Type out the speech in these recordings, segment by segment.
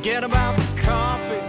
Forget about the coffee.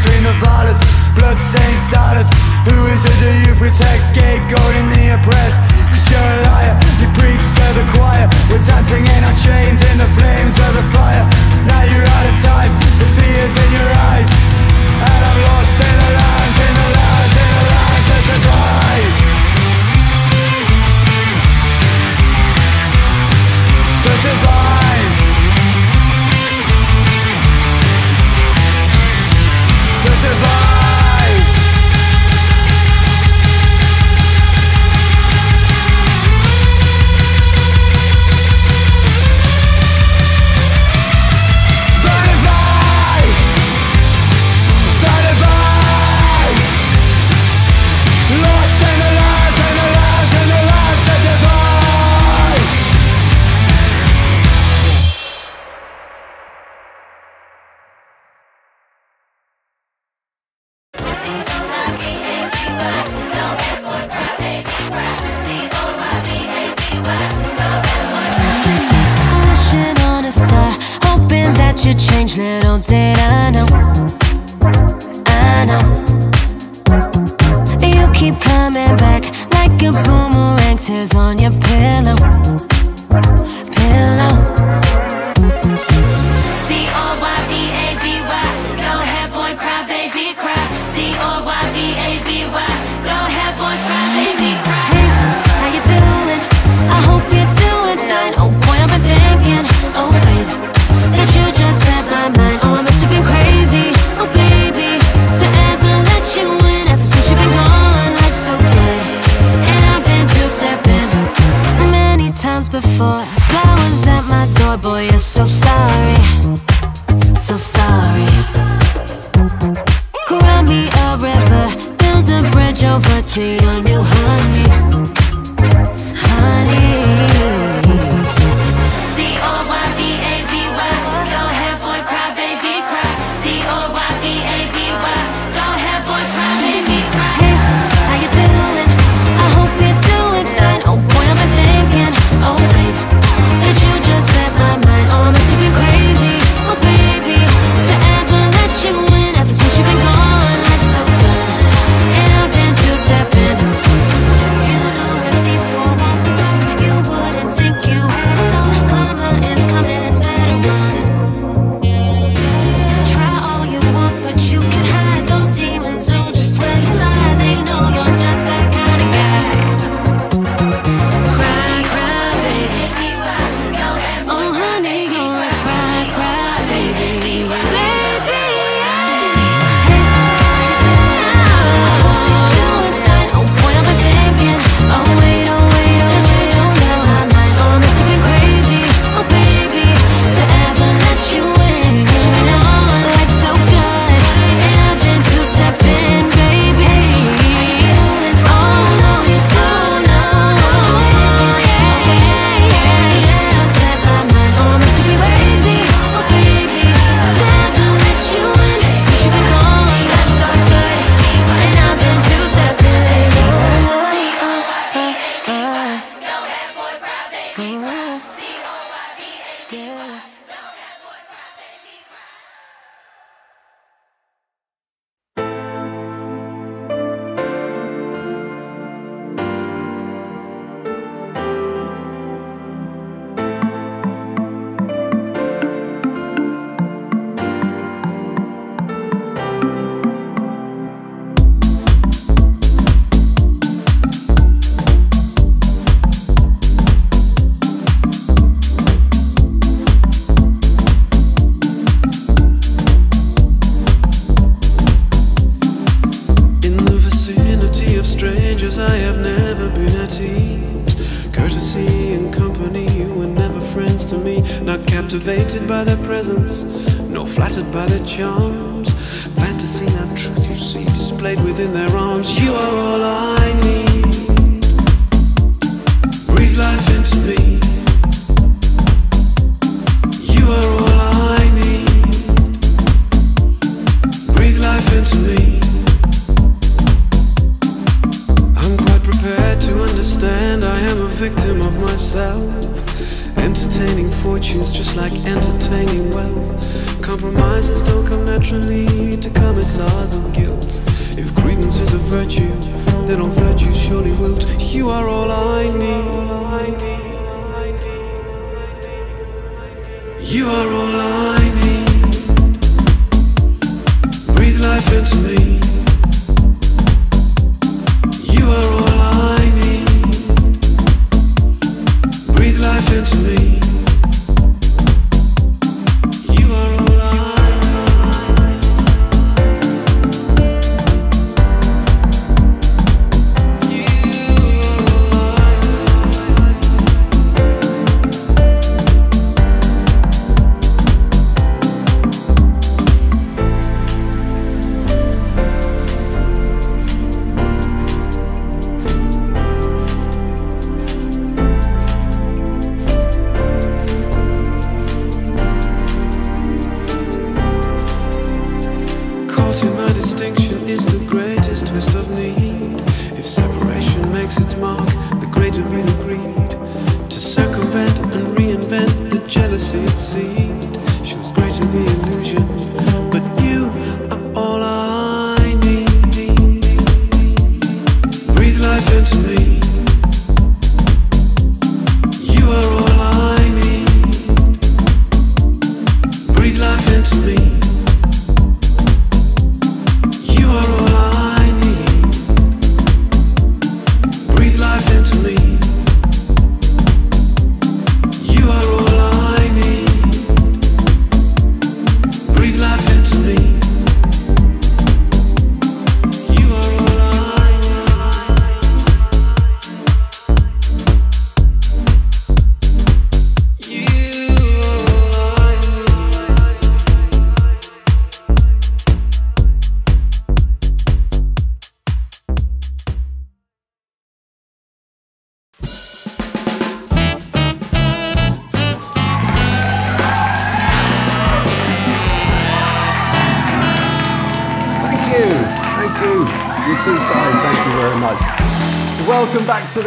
between the violets Bloodstained silence Who is it that you protect? Scapegoating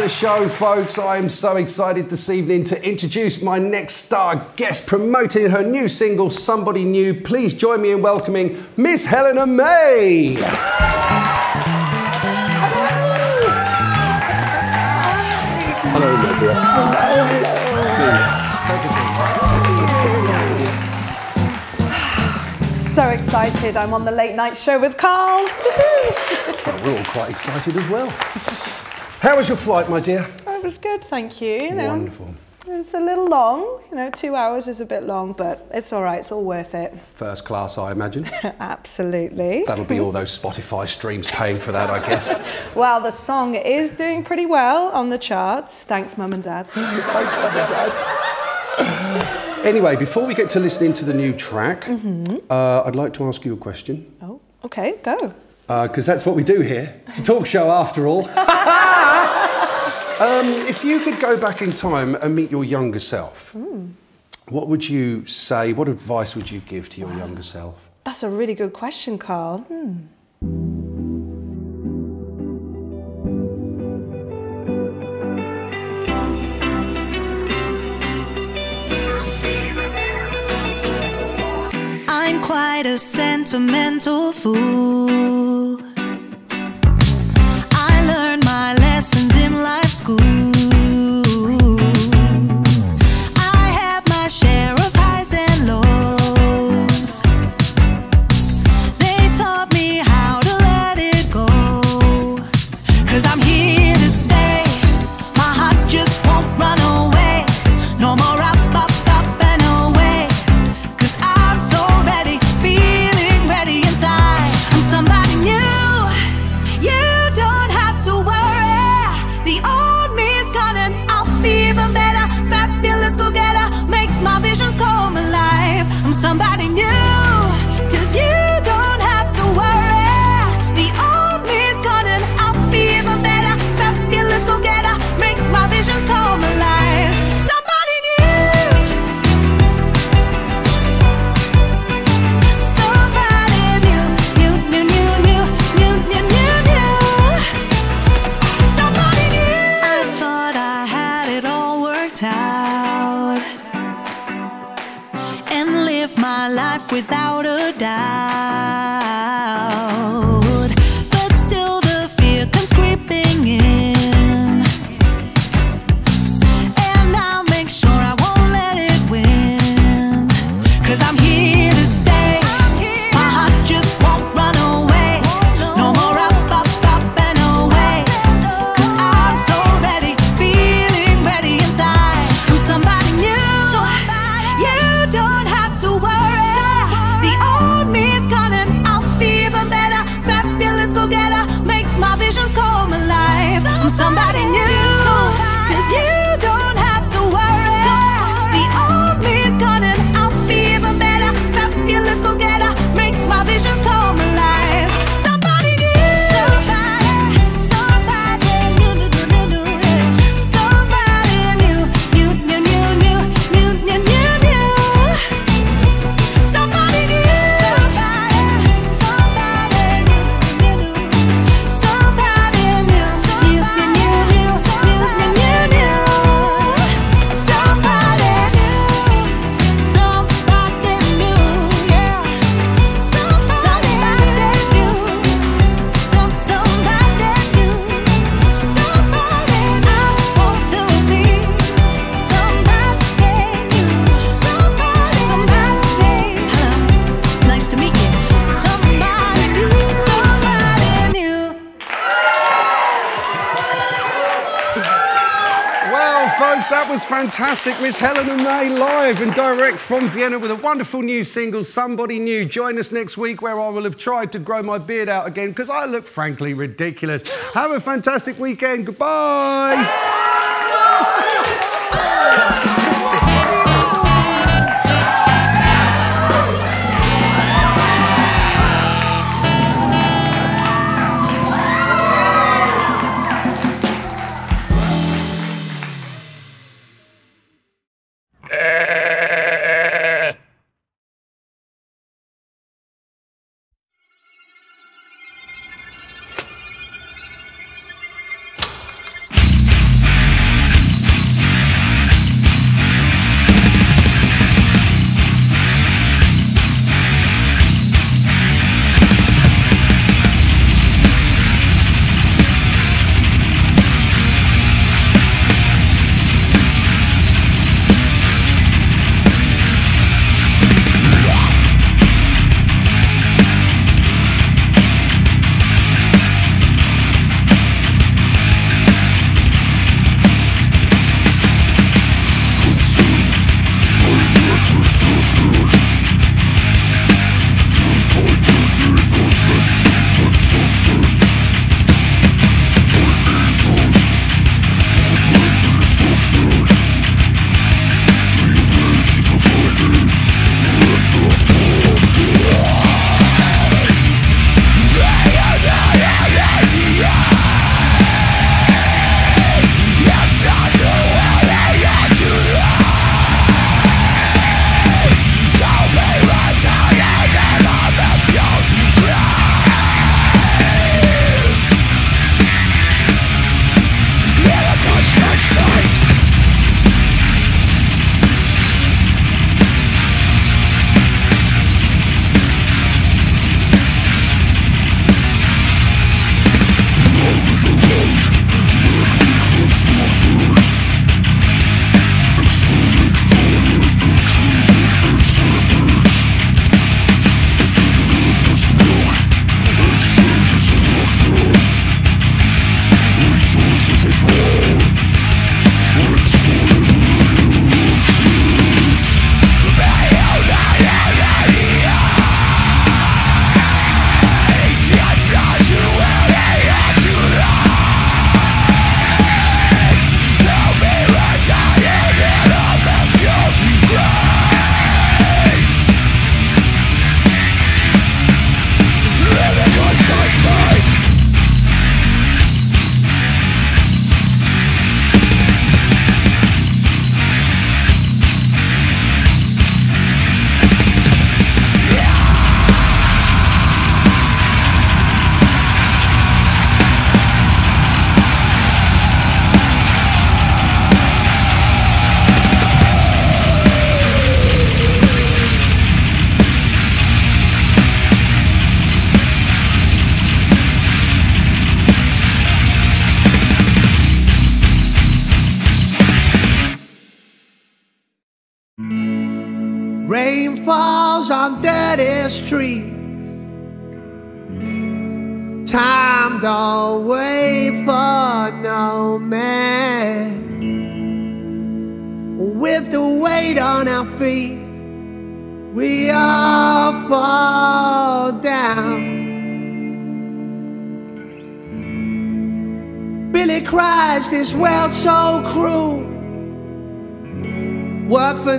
the show, folks. I am so excited this evening to introduce my next star guest promoting her new single, Somebody New. Please join me in welcoming Miss Helena May. Hello, my dear. Please, take a seat. So excited. I'm on the late night show with Carl. Well, we're all quite excited as well. How was your flight, my dear? it was good, thank you. you know. Wonderful. It was a little long, you know, two hours is a bit long, but it's all right, it's all worth it. First class, I imagine. Absolutely. That'll be all those Spotify streams paying for that, I guess. Well, the song is doing pretty well on the charts. Thanks, Mum and Dad. Thanks, Mum and Dad. Anyway, before we get to listening to the new track, uh, I'd like to ask you a question. oh, okay, go. Because that's what we do here. It's a talk show after all. um, if you could go back in time and meet your younger self, what would you say? What advice would you give to your younger self? That's a really good question, Carl. Hmm. Quite a sentimental fool. I learned my lessons in life school. Fantastic. Miss Helena May live and direct from Vienna with a wonderful new single, Somebody New. Join us next week where I will have tried to grow my beard out again because I look frankly ridiculous. Have a fantastic weekend. Goodbye.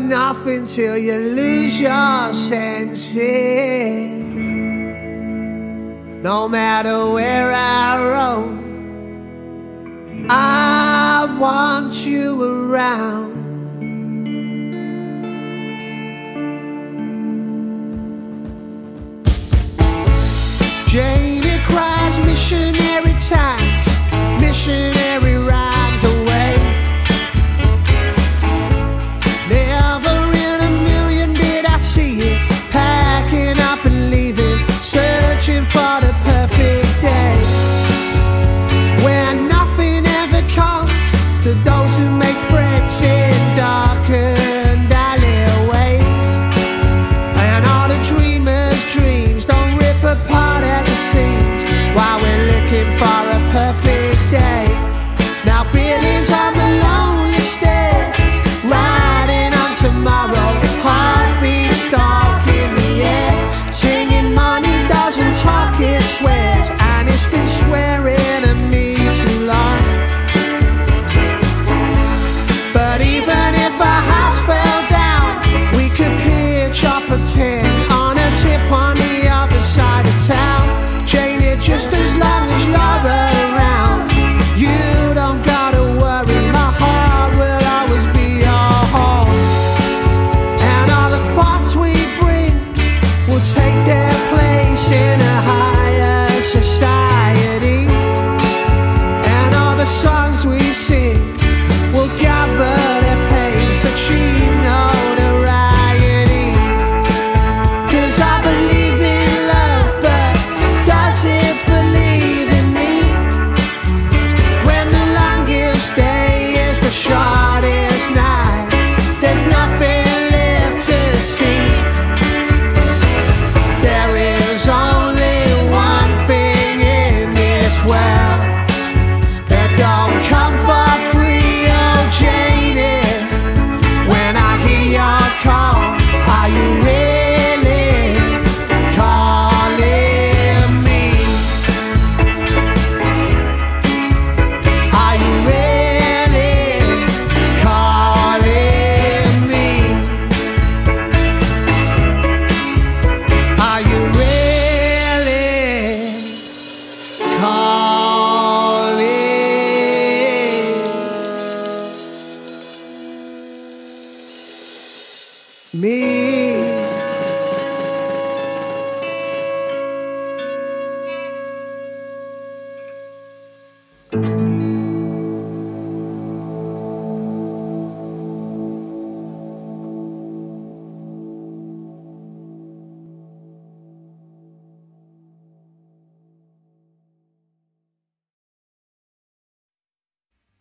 Nothing till you lose your senses. No matter where I roam, I want you around. Janey cries missionary times, missionary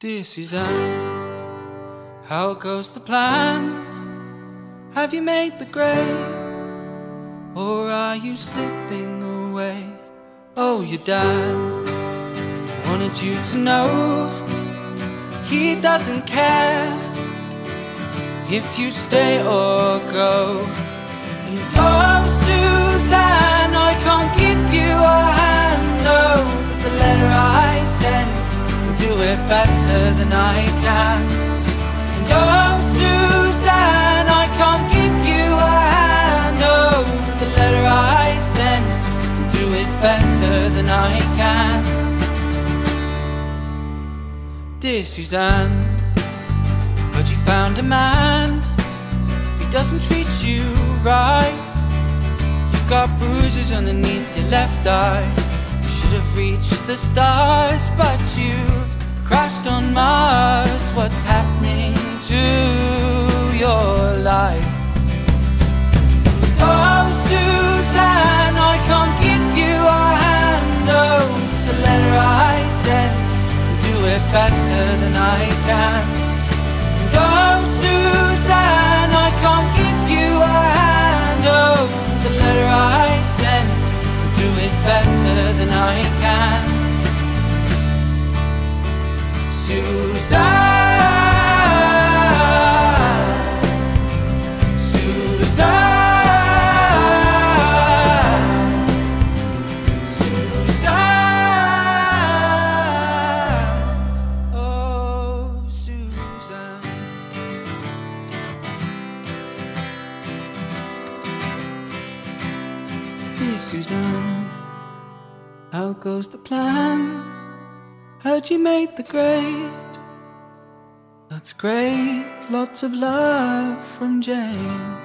Dear Susanne, how goes the plan? Have you made the grade? Or are you slipping away? Oh, your dad wanted you to know he doesn't care if you stay or go. Oh, Susanne, I can't give you a hand. Oh, the letter I it better than I can. And oh, Susanne, I can't give you a hand. Oh, but the letter I sent will do it better than I can. Dear Susanne, heard you found a man. He doesn't treat you right. You've got bruises underneath your left eye. You should have reached the stars, but you've crashed on Mars. What's happening to your life? Oh, Susan, I can't give you a hand. Oh, the letter I sent will do it better than I can. Oh, Susanne, I can't give you a hand. Oh, the letter I sent will do it better than I can. Susan, Susanne, Susanne, oh Susanne. Dear Susanne, goes the plan. Heard you made the grade. That's great. Lots of love from James.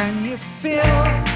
Can you feel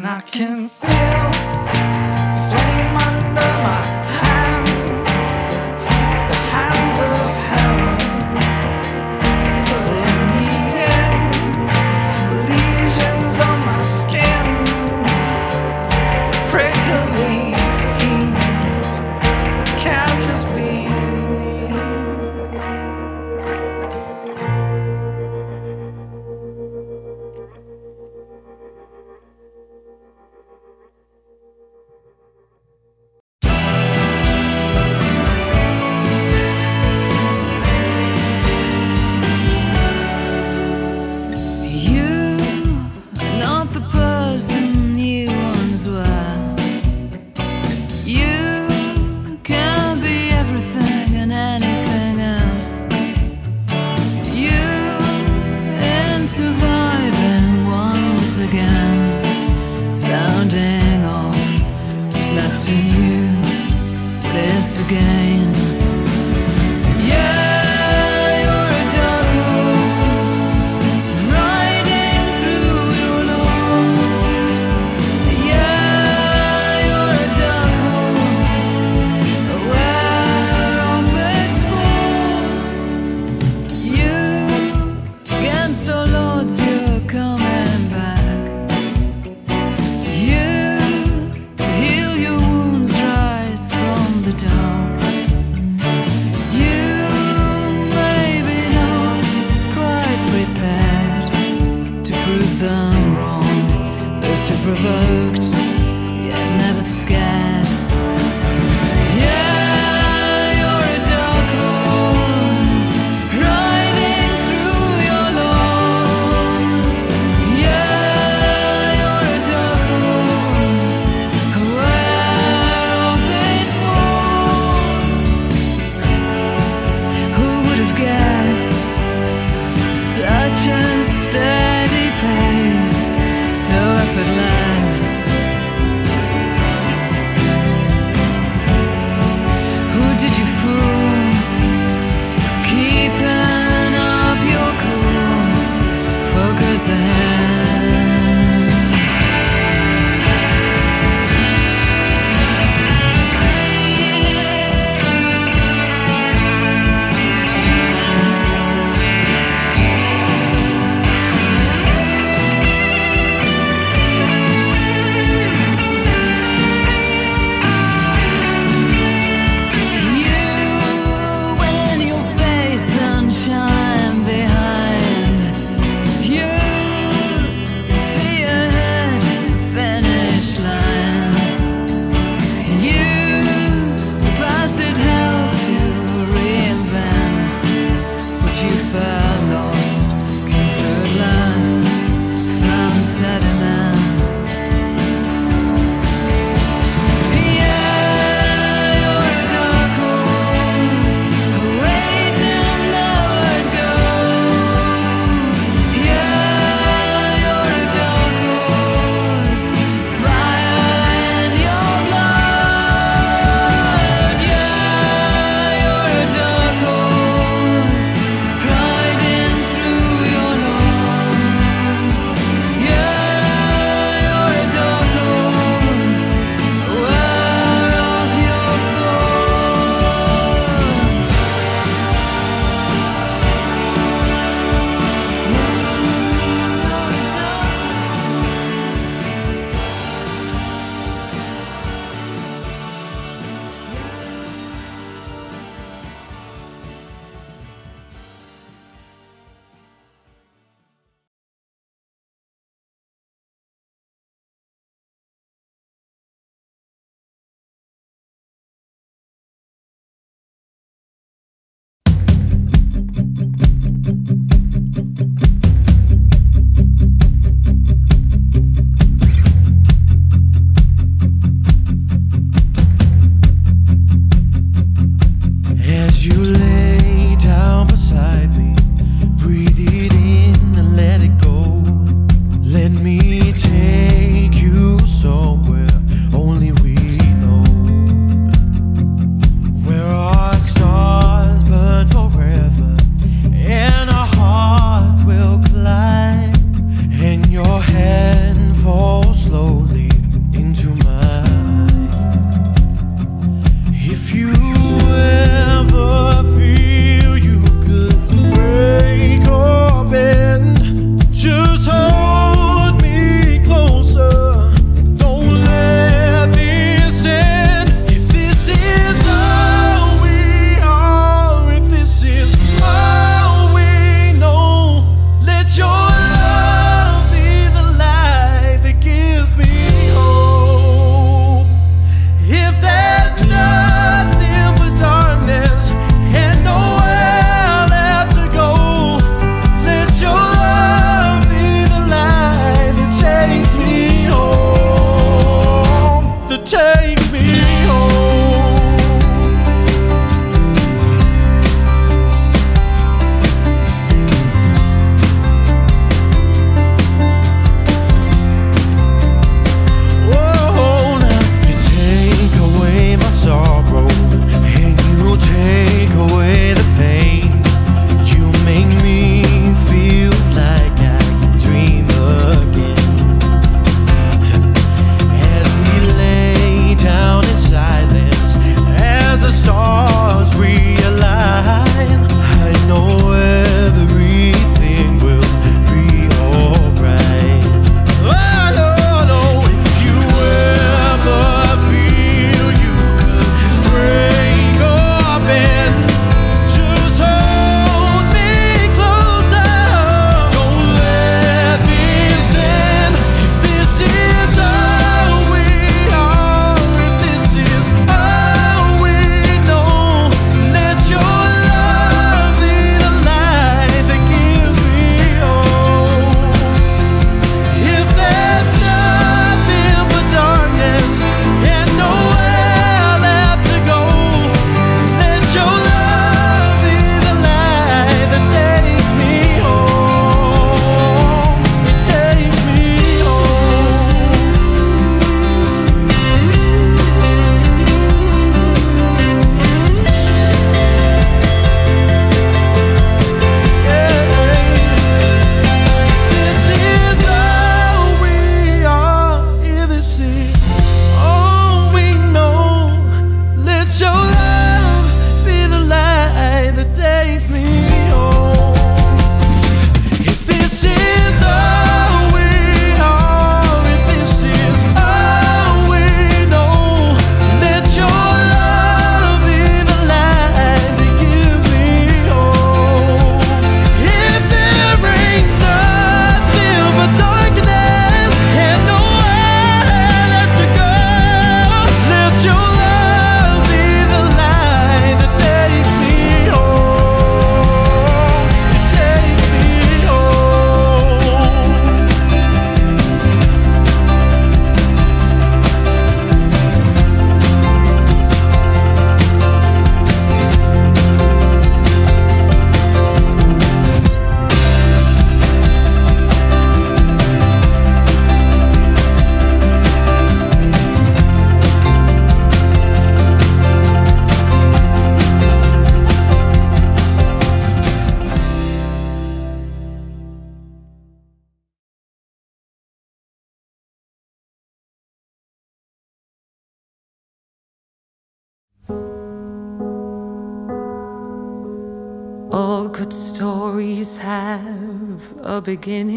And I can feel flame under my have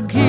forgive.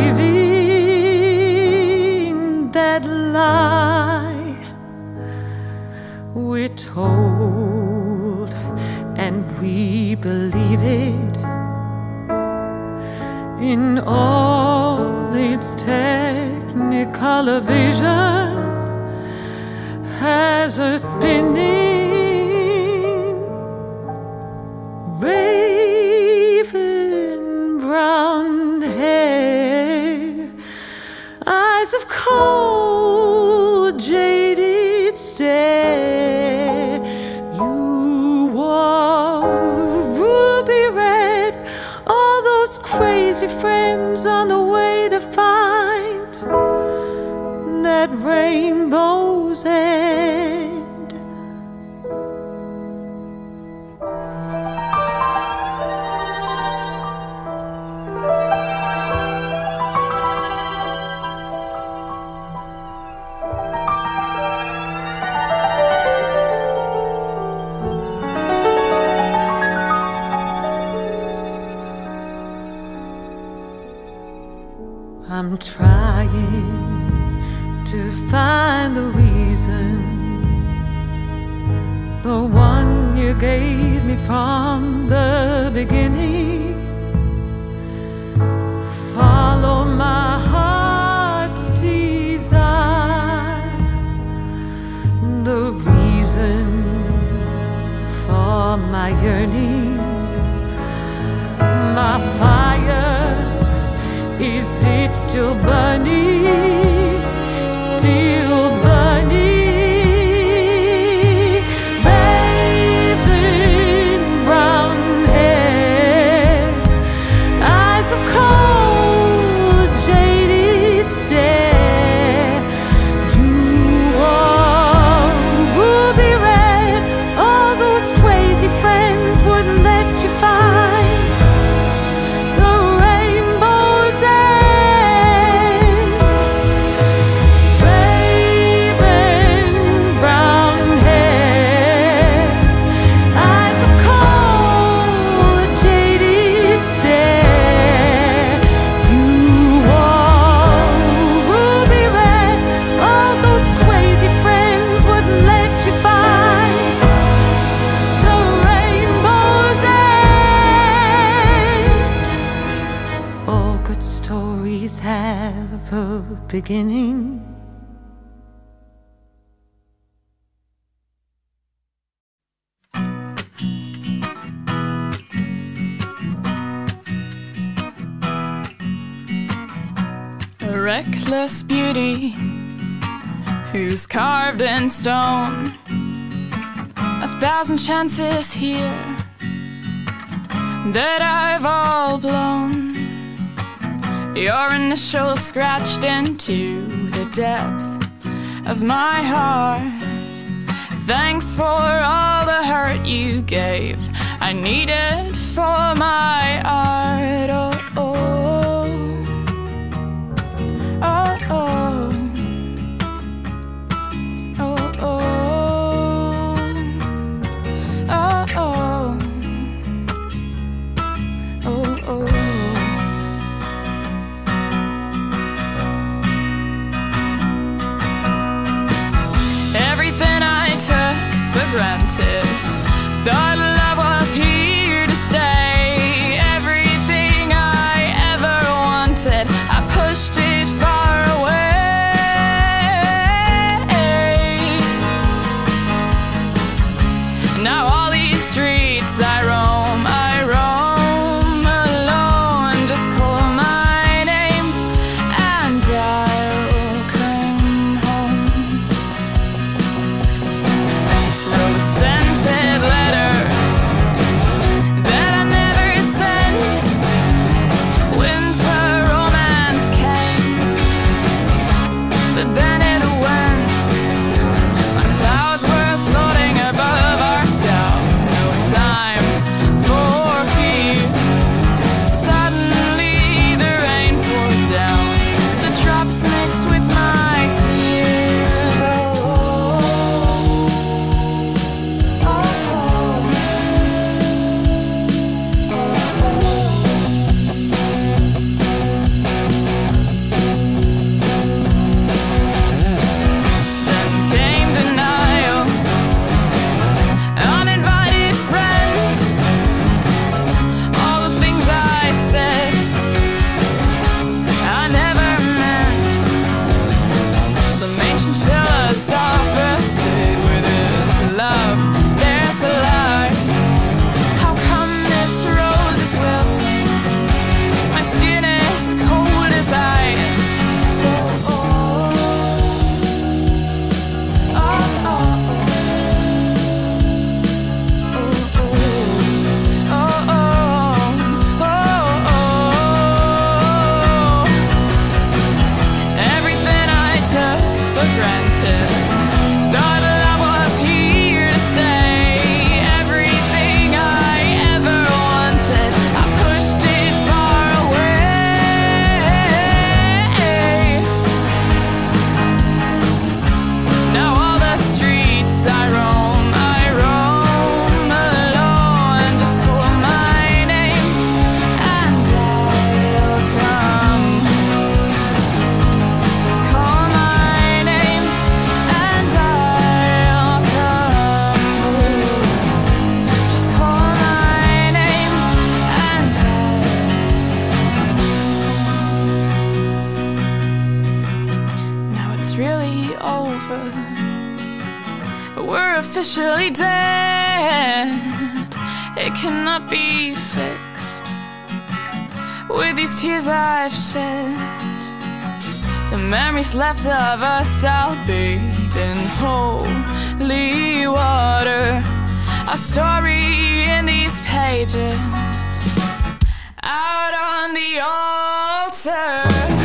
beginning. A reckless beauty who's carved in stone. A thousand chances here that I've all blown. Your initial scratched into the depth of my heart. Thanks for all the hurt you gave. I needed for my art. Oh. tears I've shed, the memories left of us all bathe in holy water. A story in these pages, out on the altar.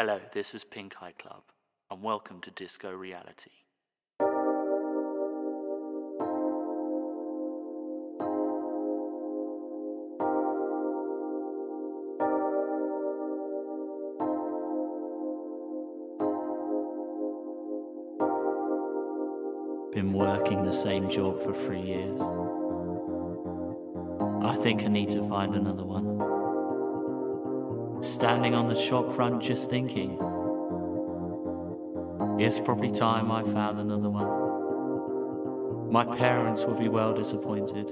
Hello, this is Pink Eye Club, and welcome to Disco Reality. Been working the same job for three years. I think I need to find another one. Standing on the shop front just thinking. It's probably time I found another one. My parents would be well disappointed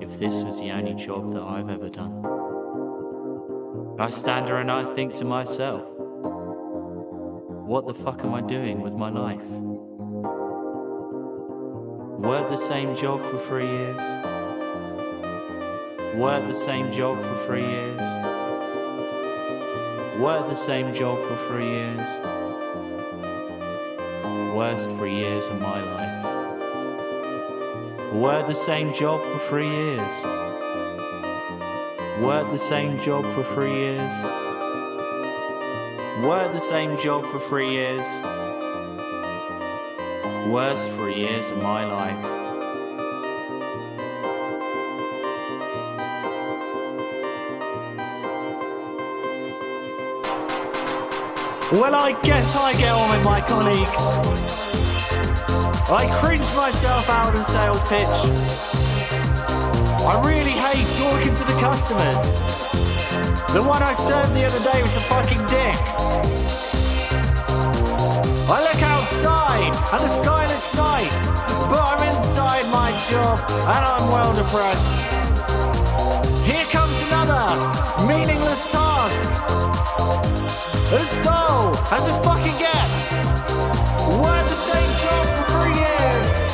if this was the only job that I've ever done. I stand there and I think to myself, what the fuck am I doing with my life? Worked the same job for three years. Worked the same job for three years. Worked the same job for three years. Worst three years of my life. Worked the same job for three years. Worked the same job for three years. Worked the same job for three years. Worst three years of my life. Well, I guess I get on with my colleagues. I cringe myself out of the sales pitch. I really hate talking to the customers. The one I served the other day was a fucking dick. I look outside and the sky looks nice, but I'm inside my job and I'm well depressed. Here comes another meaningless task. As dull as it fucking gets. Worked the same job for three years.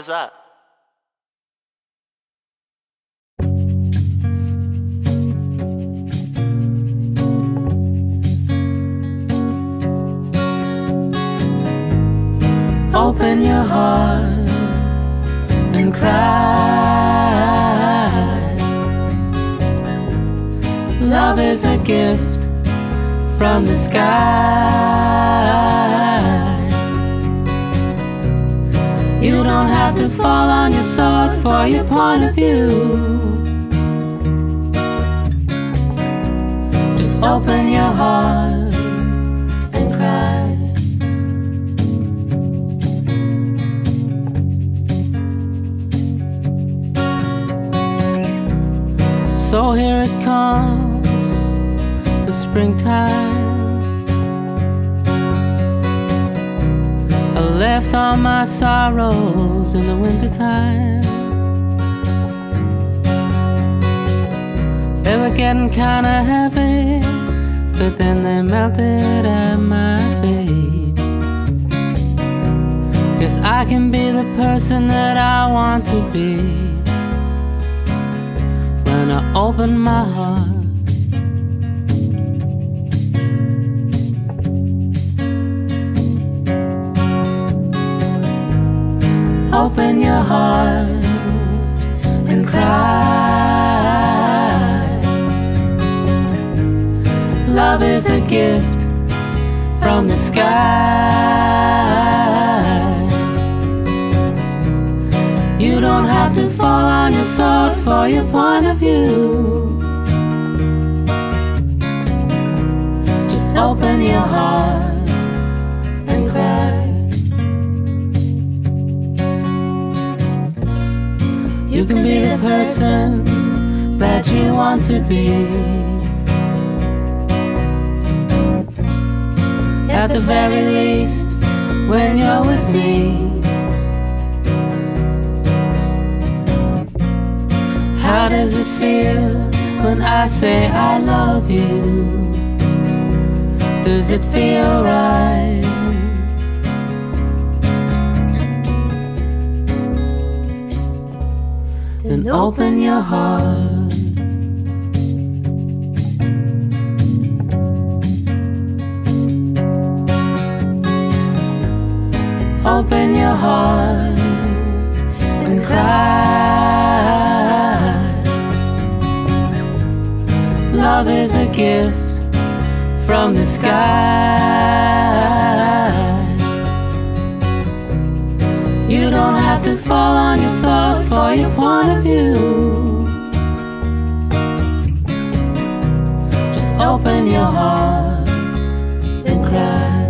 Was that? So here it comes, the springtime. I left all my sorrows in the wintertime. They were getting kinda heavy, but then they melted at my feet. Guess I can be the person that I want to be open my heart. Open your heart and cry. Love is a gift from the sky. You don't have to fall on your sword for your point of view. Just open your heart and cry. You can be the person that you want to be. At the very least, when you're with me. How does it feel when I say I love you? Does it feel right? Then open your heart. Open your heart and cry. Love is a gift from the sky. You don't have to fall on your sword for your point of view. Just open your heart and cry.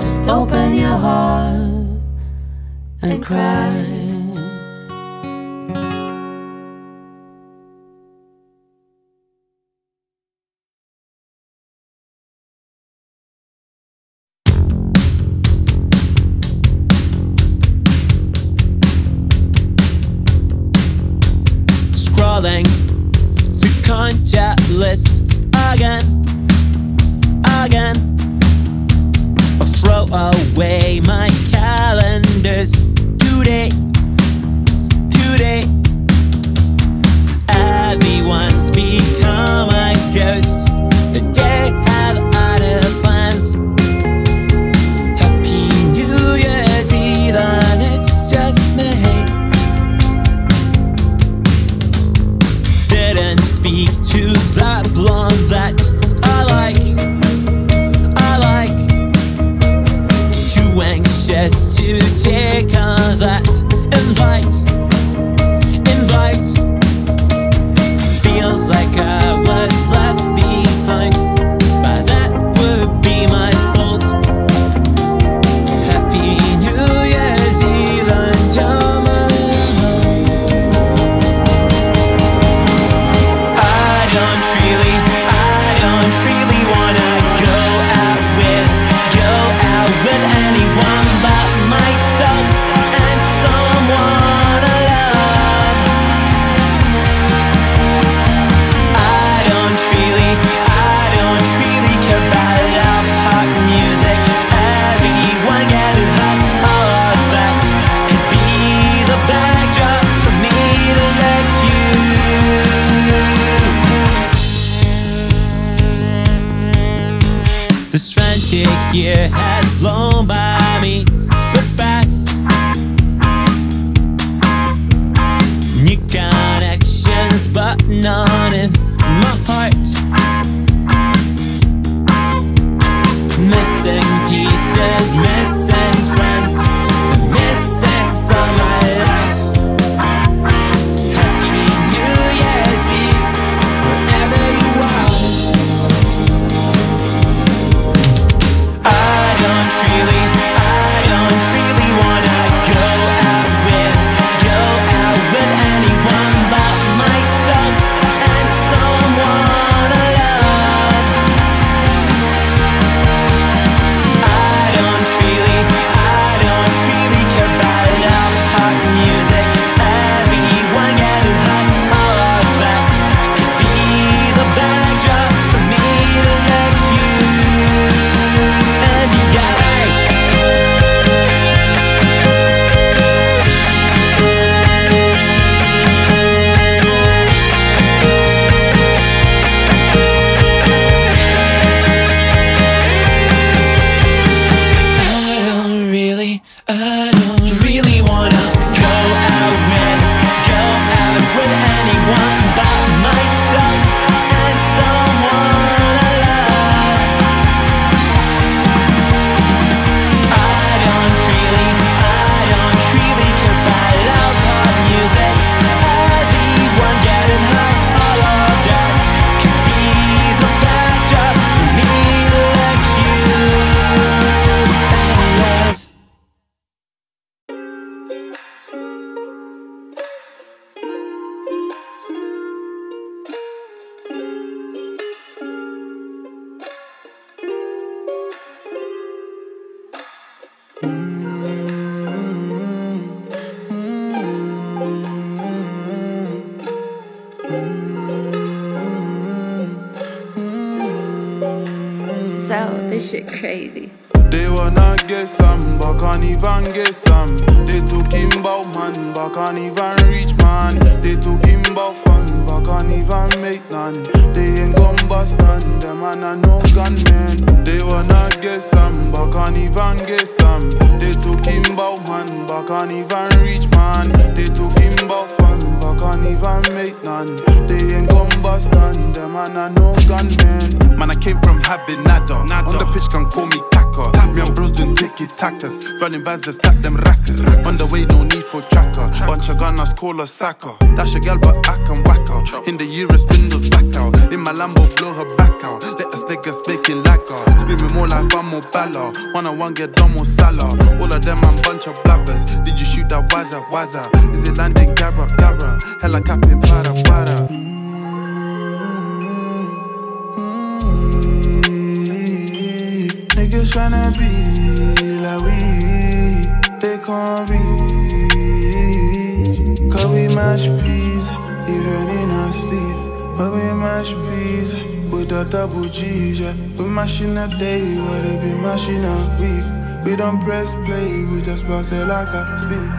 Just open your heart and cry. Ain't gon' bust them man are no gunmen. Man, I came from having nada. On the pitch, can call me Kaka. Me and bros doing ticky tactors. Running bands that stack them rackers. On the way, no need for tracker. Bunch of gunners call us sacker. Dash a gal, but I can whack her. In the year, windows back out. In my Lambo, blow her back out. Let us niggas making lacquer. Screaming more like I'm more baller. One on one, get done more salah. All of them, I'm bunch of blabbers. Did you shoot that waza waza? Is it landing Gara Gara? Hella capping para para. Niggas tryna be like we, they can't reach. Cause we mash peas, even in our sleep. But we mash peas with the double G's, yeah. We mashing a day, what they be mashing a week. We don't press play, we just pass it like I speak.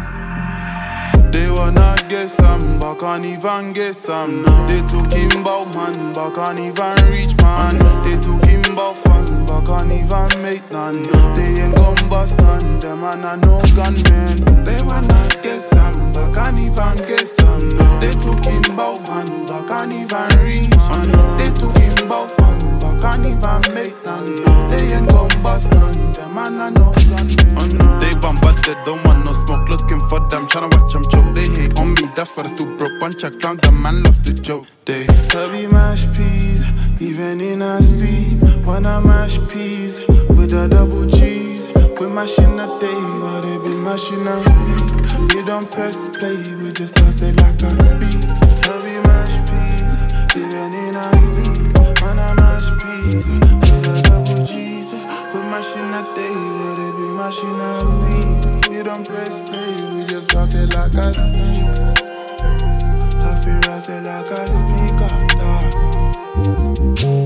They wanna get some, but can't even get some. They talking about man, but can't even reach man. They talking about fun, but can't even make none. They ain't gon' bust none, them man are no gunmen. They wanna get some, but can't even get some. They talking about man, but can't even reach. They talking about fun, can't even make none. They ain't gon' bust none, them man no gunmen. They bombarded, don't want no smoke. Looking for them, tryna watch them choke. They hate on me, that's why I still broke. Bunch of clowns, the man love to joke. They Hubby mash peas, even in our sleep. Wanna mash peas with a double G's. We mashing a day while they be mashing a week. We don't press play, we just pass it like I speak. Hubby mash peas, even in our sleep. Wanna mash peas with the double G's. We mashing a day while they be mashing a week. We don't press play, we just pass it like I speak. I feel like I speak up, dog.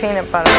Peanut butter.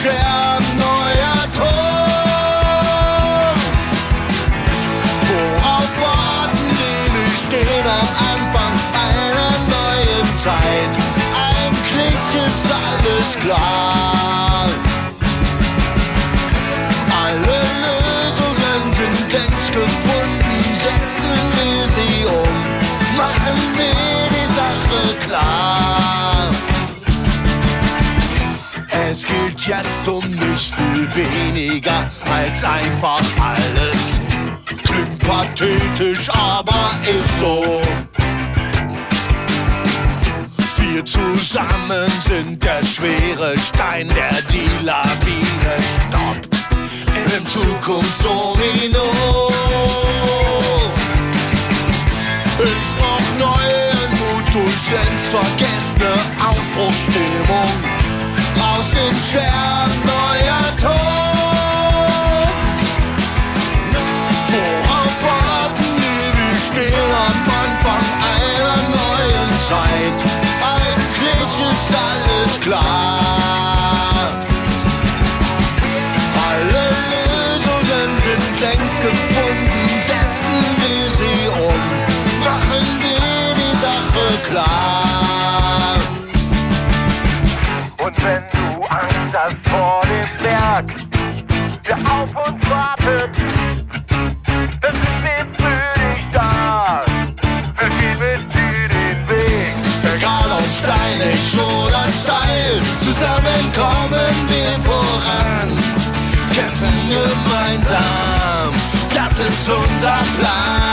Scherben neuer Ton. Worauf warten wir? Wir stehen am Anfang einer neuen Zeit. Eigentlich ist alles klar. Jetzt um nicht viel weniger als einfach alles. Klingt pathetisch, aber ist so. Wir zusammen sind der schwere Stein, der die Lawine stoppt. Im Zukunftsdomino. Ich brauch neuen Mut längst vergessene Aufbruchsstimmung. Aus den Scherben neuer Ton. Worauf warten wir? Wir stehen am Anfang einer neuen Zeit. Eigentlich ist alles klar. Alle Lösungen sind längst gefunden, setzen wir sie um, machen wir die Sache klar. Wenn du Angst hast vor dem Berg, der auf uns wartet, sind wir für dich da. Wir gehen mit dir den Weg. Egal ob steinig oder steil, zusammen kommen wir voran. Kämpfen gemeinsam, das ist unser Plan.